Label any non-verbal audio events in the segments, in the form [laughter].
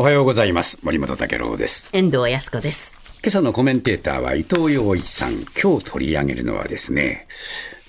おはようございます。森本武郎です。遠藤康子です。今朝のコメンテーターは伊藤洋一さん。今日取り上げるのはですね、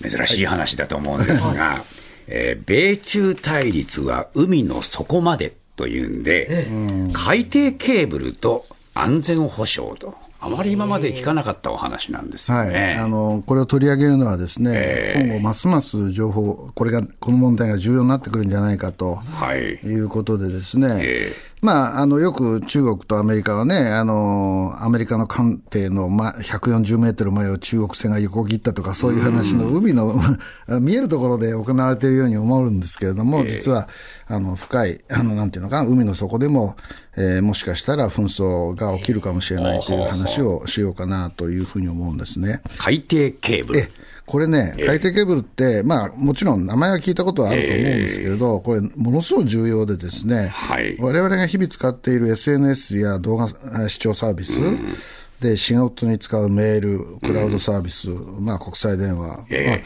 珍しい話だと思うんですが、えー米中対立は海の底までというんで、海底ケーブルと安全保障と、あまり今まで聞かなかったお話なんですよはい、ね。あのこれを取り上げるのはですね、今後ますます情報、これがこの問題が重要になってくるんじゃないかとはい。いうことでですね、えまあ、あのよく中国とアメリカはね、あのアメリカの艦艇の、ま、140メートル前を中国船が横切ったとか、そういう話の海の [laughs] 見えるところで行われているように思うんですけれども、実はあの深いあの、なんていうのかな、海の底でも、えーもしかしたら紛争が起きるかもしれないという話をしようかなというふうに思うんですね。海底ケーブル。え。これね、海底ケーブルって、まあ、もちろん名前は聞いたことはあると思うんですけれど、これ、ものすごく重要でですね、はい。我々が日々使っている SNS や動画え視聴サービス、で仕事に使うメール、クラウドサービス、まあ、国際電話、え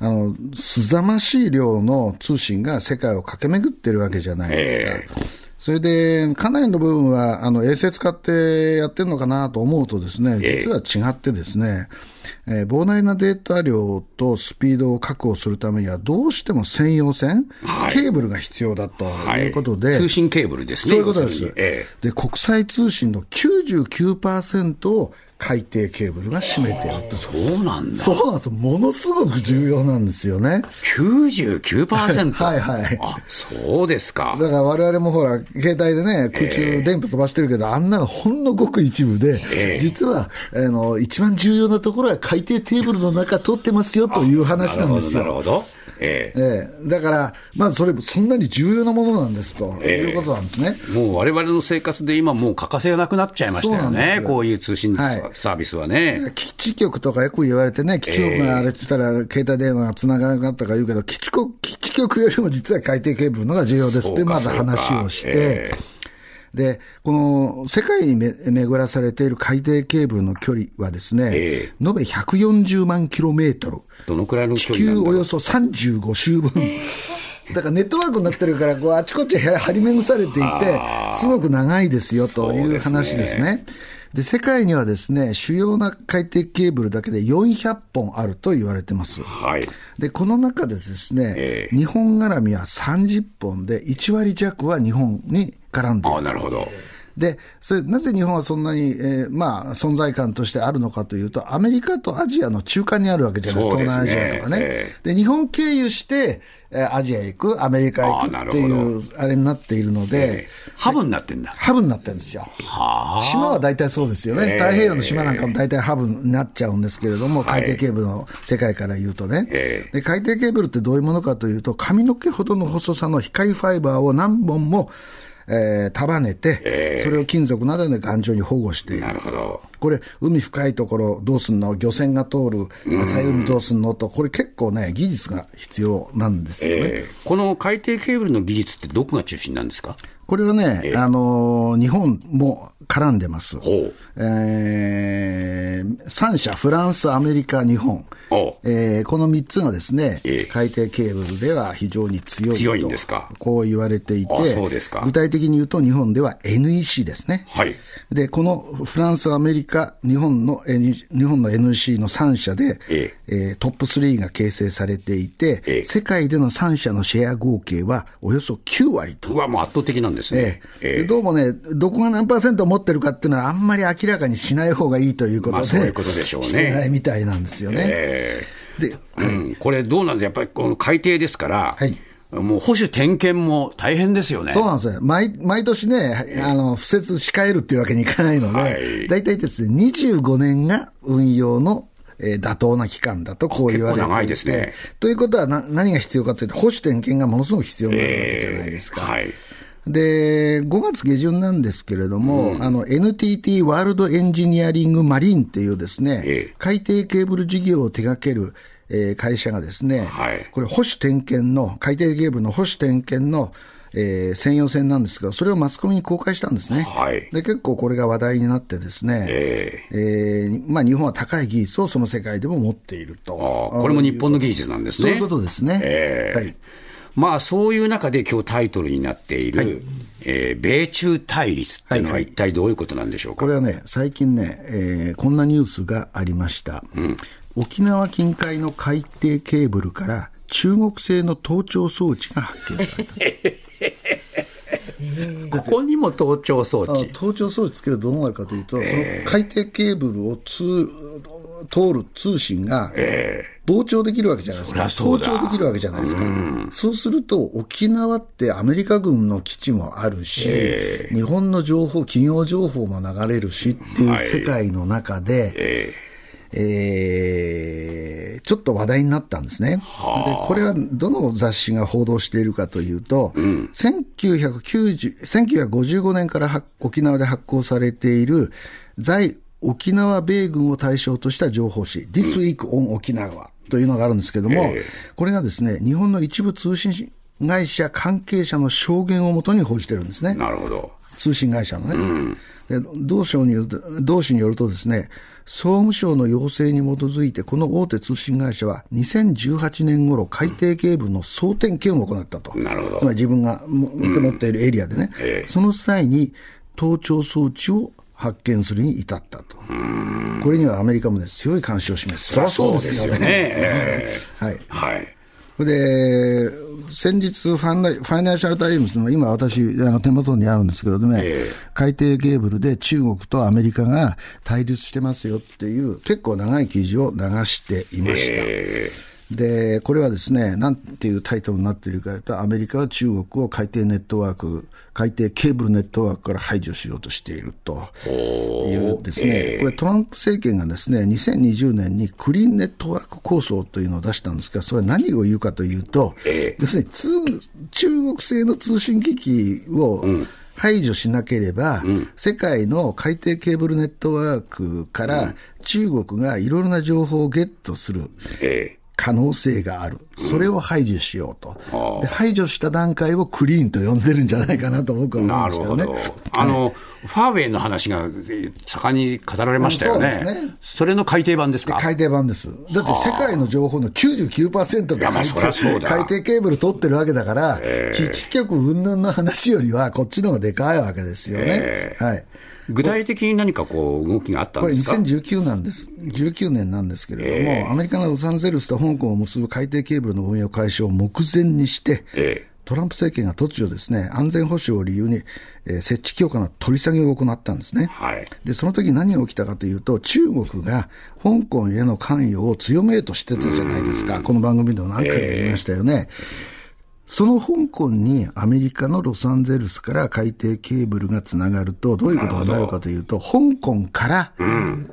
まあ、あのすざましい量の通信が世界を駆け巡ってるわけじゃないですか。それで、かなりの部分は、あの、衛星使ってやってるのかなと思うとですね、実は違ってですね、えー膨大なデータ量とスピードを確保するためには、どうしても専用線、はい。ケーブルが必要だということで、通信ケーブルですね。そういうことです。要す。えで、国際通信の99%を海底ケーブルが占めていると。えそうなんだ。そうなんですよ。ものすごく重要なんですよね。99%。[laughs] はいはいあ、そうですか。だから我々もほら、携帯でね、空中電波飛ばしてるけど、あんなのほんのごく一部で、ええ実は、あの、一番重要なところは海底テーブルの中通ってますよという話なんですよ。なるほど、なるほど。ええ。ええ、だから、まずそれ、そんなに重要なものなんですと、いうことなんですね。もう我々の生活で今もう欠かせなくなっちゃいましたよね。よ。こういう通信サービスはね。基地局とかよく言われてね、基地局があれって言ったら、携帯電話が繋がらなかったか言うけど、基地局基地局よりも実は海底ケーブルのが重要ですって、まず話をして、えで、この世界にめ巡らされている海底ケーブルの距離はですね、え延べ140万キロメートル。どのくらいの地球およそ35周分。だからネットワークになってるから、こうあちこち張り巡されていて、すごく長いですよという話ですね。で世界にはですね、主要な海底ケーブルだけで400本あると言われてます。はい。で、この中でですね、ええ日本絡みは30本で、1割弱は日本に絡んでいるあ。なるほど。で、それ、なぜ日本はそんなに、えーまあ、存在感としてあるのかというと、アメリカとアジアの中間にあるわけじゃない、ね東南アジアとかね、えで、日本経由して、えーアジアへ行く、アメリカへ行くっていほう、あれになっているので、ハブになってんだ。ハブになってるんですよ。はあ。島は大体そうですよね、ええ太平洋の島なんかも大体ハブになっちゃうんですけれども、海底ケーブルの世界から言うとね、えで海底ケーブルってどういうものかというと、髪の毛ほどの細さの光ファイバーを何本も、えー束ねて、それを金属などで頑丈に保護しているな。るほど。これ、海深いところどうすんの？漁船が通る浅い海どうすんの？と、これ結構ね、技術が必要なんですよね。ええこの海底ケーブルの技術ってどこが中心なんですか？これはね、あのー日本も絡んでます。えー、3社、フランス、アメリカ、日本。えーこの3つがですね、ええ海底ケーブルでは非常に強いと。強いんですか？こう言われていて具体的に言うと日本では NEC ですね。はい。で、このフランス、アメリカ、日本の N- 日本の NEC の3社で、ええ。ートップ3が形成されていて、ええ。世界での3社のシェア合計はおよそ9割と。うわ、もう圧倒的なんですね。え。え。どうもね、どこが何パーセント持ってるかっていうのは、あんまり明らかにしない方がいいということで、まあそういうことでしょうね。してないみたいなんですよね。えで、えうん、これどうなんですやっぱりこの海底ですから、はいもう保守点検も大変ですよね。そうなんですよ。毎毎年ね、あの、敷設し替えるっていうわけにいかないので、はい大体ですね、25年が運用の、えー妥当な期間だとこう言われていて長いですねということはな何が必要かというと、保守点検がものすごく必要になるわけじゃないですか。ええはい。で、5月下旬なんですけれども、あの、NTT ワールドエンジニアリングマリンっていうですね、ええ海底ケーブル事業を手掛ける、えー会社がですね、はいこれ保守点検の、海底ケーブルの保守点検の、えー専用船なんですが、それをマスコミに公開したんですね。はいで、結構これが話題になってですね、ええーまあ日本は高い技術をその世界でも持っていると。これも日本の技術なんですね。そういうことですね。ええはい。まあ、そういう中で今日タイトルになっている、はい、えー、米中対立っていうのは一体どういうことなんでしょうか、はいはい、これはね、最近ね、えー、こんなニュースがありました。うん、沖縄近海の海底ケーブルから中国製の盗聴装置が発見された。[laughs] ここにも盗聴装置。盗聴装置つけるとどうなるかというと、その海底ケーブルを通通る通信が膨張できるわけじゃないですか、盗聴できるわけじゃないですか、そうすると、沖縄ってアメリカ軍の基地もあるし、日本の情報、企業情報も流れるしっていう世界の中で、えー、ちょっと話題になったんですね。でこれはどの雑誌が報道しているかというと、うん、1990 1955年から沖縄で発行されている在沖縄米軍を対象とした情報誌、This Week on 沖縄というのがあるんですけれども、えー、これがですね、日本の一部通信会社関係者の証言をもとに報じてるんですね。なるほど。通信会社のね。うん、で同省による同氏によるとですね、総務省の要請に基づいて、この大手通信会社は2018年頃、海底ケーブルの総点検を行ったと。なるほど。つまり自分が持っているエリアでね、うんえー、その際に盗聴装置を発見するに至ったと。これにはアメリカも、ね、強い関心を示す。そりゃそうですよね。えー、はい。はい。で、先日ファン、ファイナンシャル・タイムズの、今私、あの手元にあるんですけれどもね、えー、海底ケーブルで中国とアメリカが対立してますよっていう、結構長い記事を流していました。えーで、これはですね、なんていうタイトルになっているかというと、アメリカは中国を海底ネットワーク、海底ケーブルネットワークから排除しようとしているというですね、これトランプ政権がですね、2020年にクリーンネットワーク構想というのを出したんですが、それは何を言うかというと、要するに中国製の通信機器を、排除しなければ、うん、世界の海底ケーブルネットワークから中国がいろいろな情報をゲットする。え可能性がある。それを排除しようと。うん、で排除した段階をクリーンと呼んでるんじゃないかなと僕は思うんですけどね。どあの、はい、ファーウェイの話が盛んに語られましたよね。そうですね。それの改訂版ですか？改訂版です。だって世界の情報の99%が海底ケーブル取ってるわけだから、基地局云々の話よりはこっちの方がでかいわけですよね。はい。具体的に何かこう動きがあったんですか？これ2019なんです。19年なんですけれども、えー、アメリカのロサンゼルスと香港を結ぶ海底ケーブルの運用開始を目前にして、えートランプ政権が突如ですね、安全保障を理由に、えー、設置強化の取り下げを行ったんですね。はい。で、その時何が起きたかというと、中国が香港への関与を強めようとしてたじゃないですか。この番組でも何回も言いましたよね。えーその香港にアメリカのロサンゼルスから海底ケーブルがつながると、どういうことになるかというと、香港から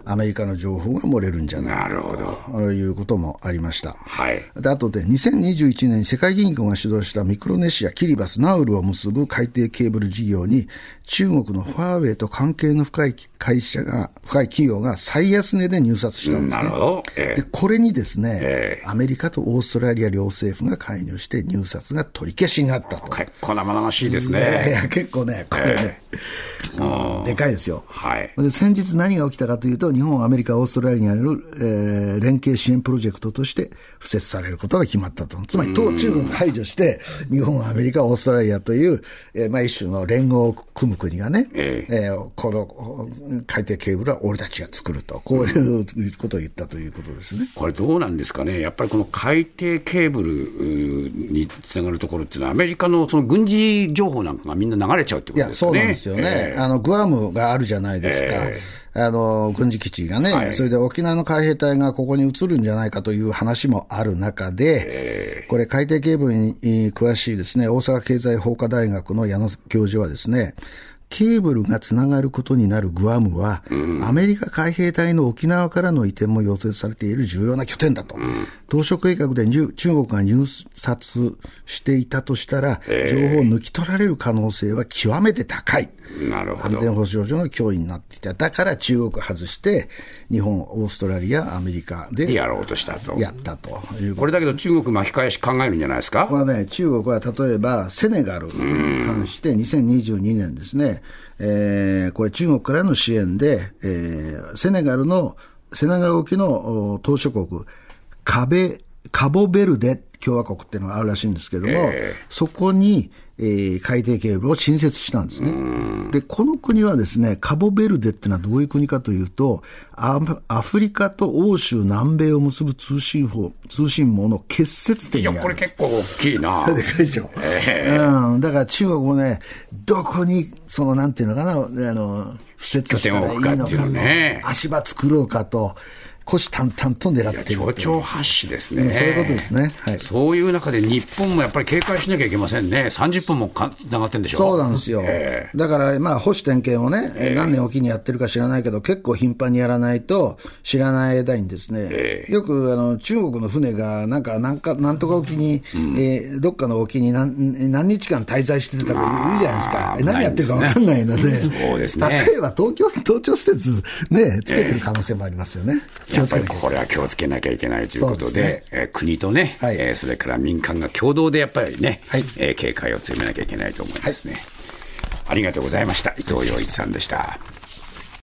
アメリカの情報が漏れるんじゃないかということもありました。はい、であとで、2021年に世界銀行が主導したミクロネシア、キリバス、ナウルを結ぶ海底ケーブル事業に、中国のファーウェイと関係の深い会社が、深い企業が最安値で入札したんですね。えー、でこれにですね、えー、アメリカとオーストラリア両政府が介入して入札が取り消しになったと。結構生々しいですね。いや結構ね、これね、えー、でかいですよ。はい、で先日何が起きたかというと、日本、アメリカ、オーストラリアによる、えー、連携支援プロジェクトとして敷設されることが決まったと。つまり、中国排除して、日本、アメリカ、オーストラリアという、えーまあ、一種の連合を組む国がね、えー、えー、この海底ケーブルは俺たちが作ると、こういうことを言ったということですね。これどうなんですかね。やっぱりこの海底ケーブルにつながるところっていうのは、アメリカのその軍事情報なんかがみんな流れちゃうってことですかね。いや、そうなんですよね。えー、あの、グアムがあるじゃないですか。えーあの、軍事基地がね、はい、それで沖縄の海兵隊がここに移るんじゃないかという話もある中で、これ海底ケーブルに詳しいですね、大阪経済法科大学の矢野教授はですね、ケーブルがつながることになるグアムは、うん、アメリカ海兵隊の沖縄からの移転も予定されている重要な拠点だと。うん、当初計画で中国が入札していたとしたら、えー、情報を抜き取られる可能性は極めて高い。なるほど安全保障上の脅威になっていた。だから中国外して、日本、オーストラリア、アメリカでやろうとしたと。やったとこれだけど中国巻き返し考えるんじゃないですか？これはね、中国は例えばセネガルに関して2022年ですね、えー、これ中国からの支援で、えー、セネガルの、セネガル沖の島諸国、カベ、カボベルデ共和国っていうのがあるらしいんですけども、えー、そこに、えー、海底ケーブルを新設したんですね。で、この国はですね、カボベルデっていうのはどういう国かというと、アフリカと欧州、南米を結ぶ通信法通信網の結節点にある。いや、これ結構大きいな。[laughs] でかいでしょ？えー、うん。だから中国もね、どこに、その、なんていうのかな、あの、敷設したらいいのかと、ね、足場作ろうかと。虎視眈々と狙っている。丁々発止ですね、そういうことですね、はい、そういう中で日本もやっぱり警戒しなきゃいけませんね、30分もつながってるんでしょそうなんですよ、えー、だから、まあ、保守点検をね、えー、何年おきにやってるか知らないけど、結構頻繁にやらないと、知らない間にですね、えー、よくあの中国の船が、なんか、なんか、なんとか沖に、うん、えー、どっかの沖に何何日間滞在してたか言うじゃないですか、何やってるか分かんないので、そうですね、例えば東京、東京施設、ね、つけてる可能性もありますよね。やっぱりこれは気をつけなきゃいけないということで、でね、えー、国とね、はい、えー、それから民間が共同でやっぱりね、はい、えー、警戒を強めなきゃいけないと思いますね。はい、ありがとうございました。伊藤洋一さんでした。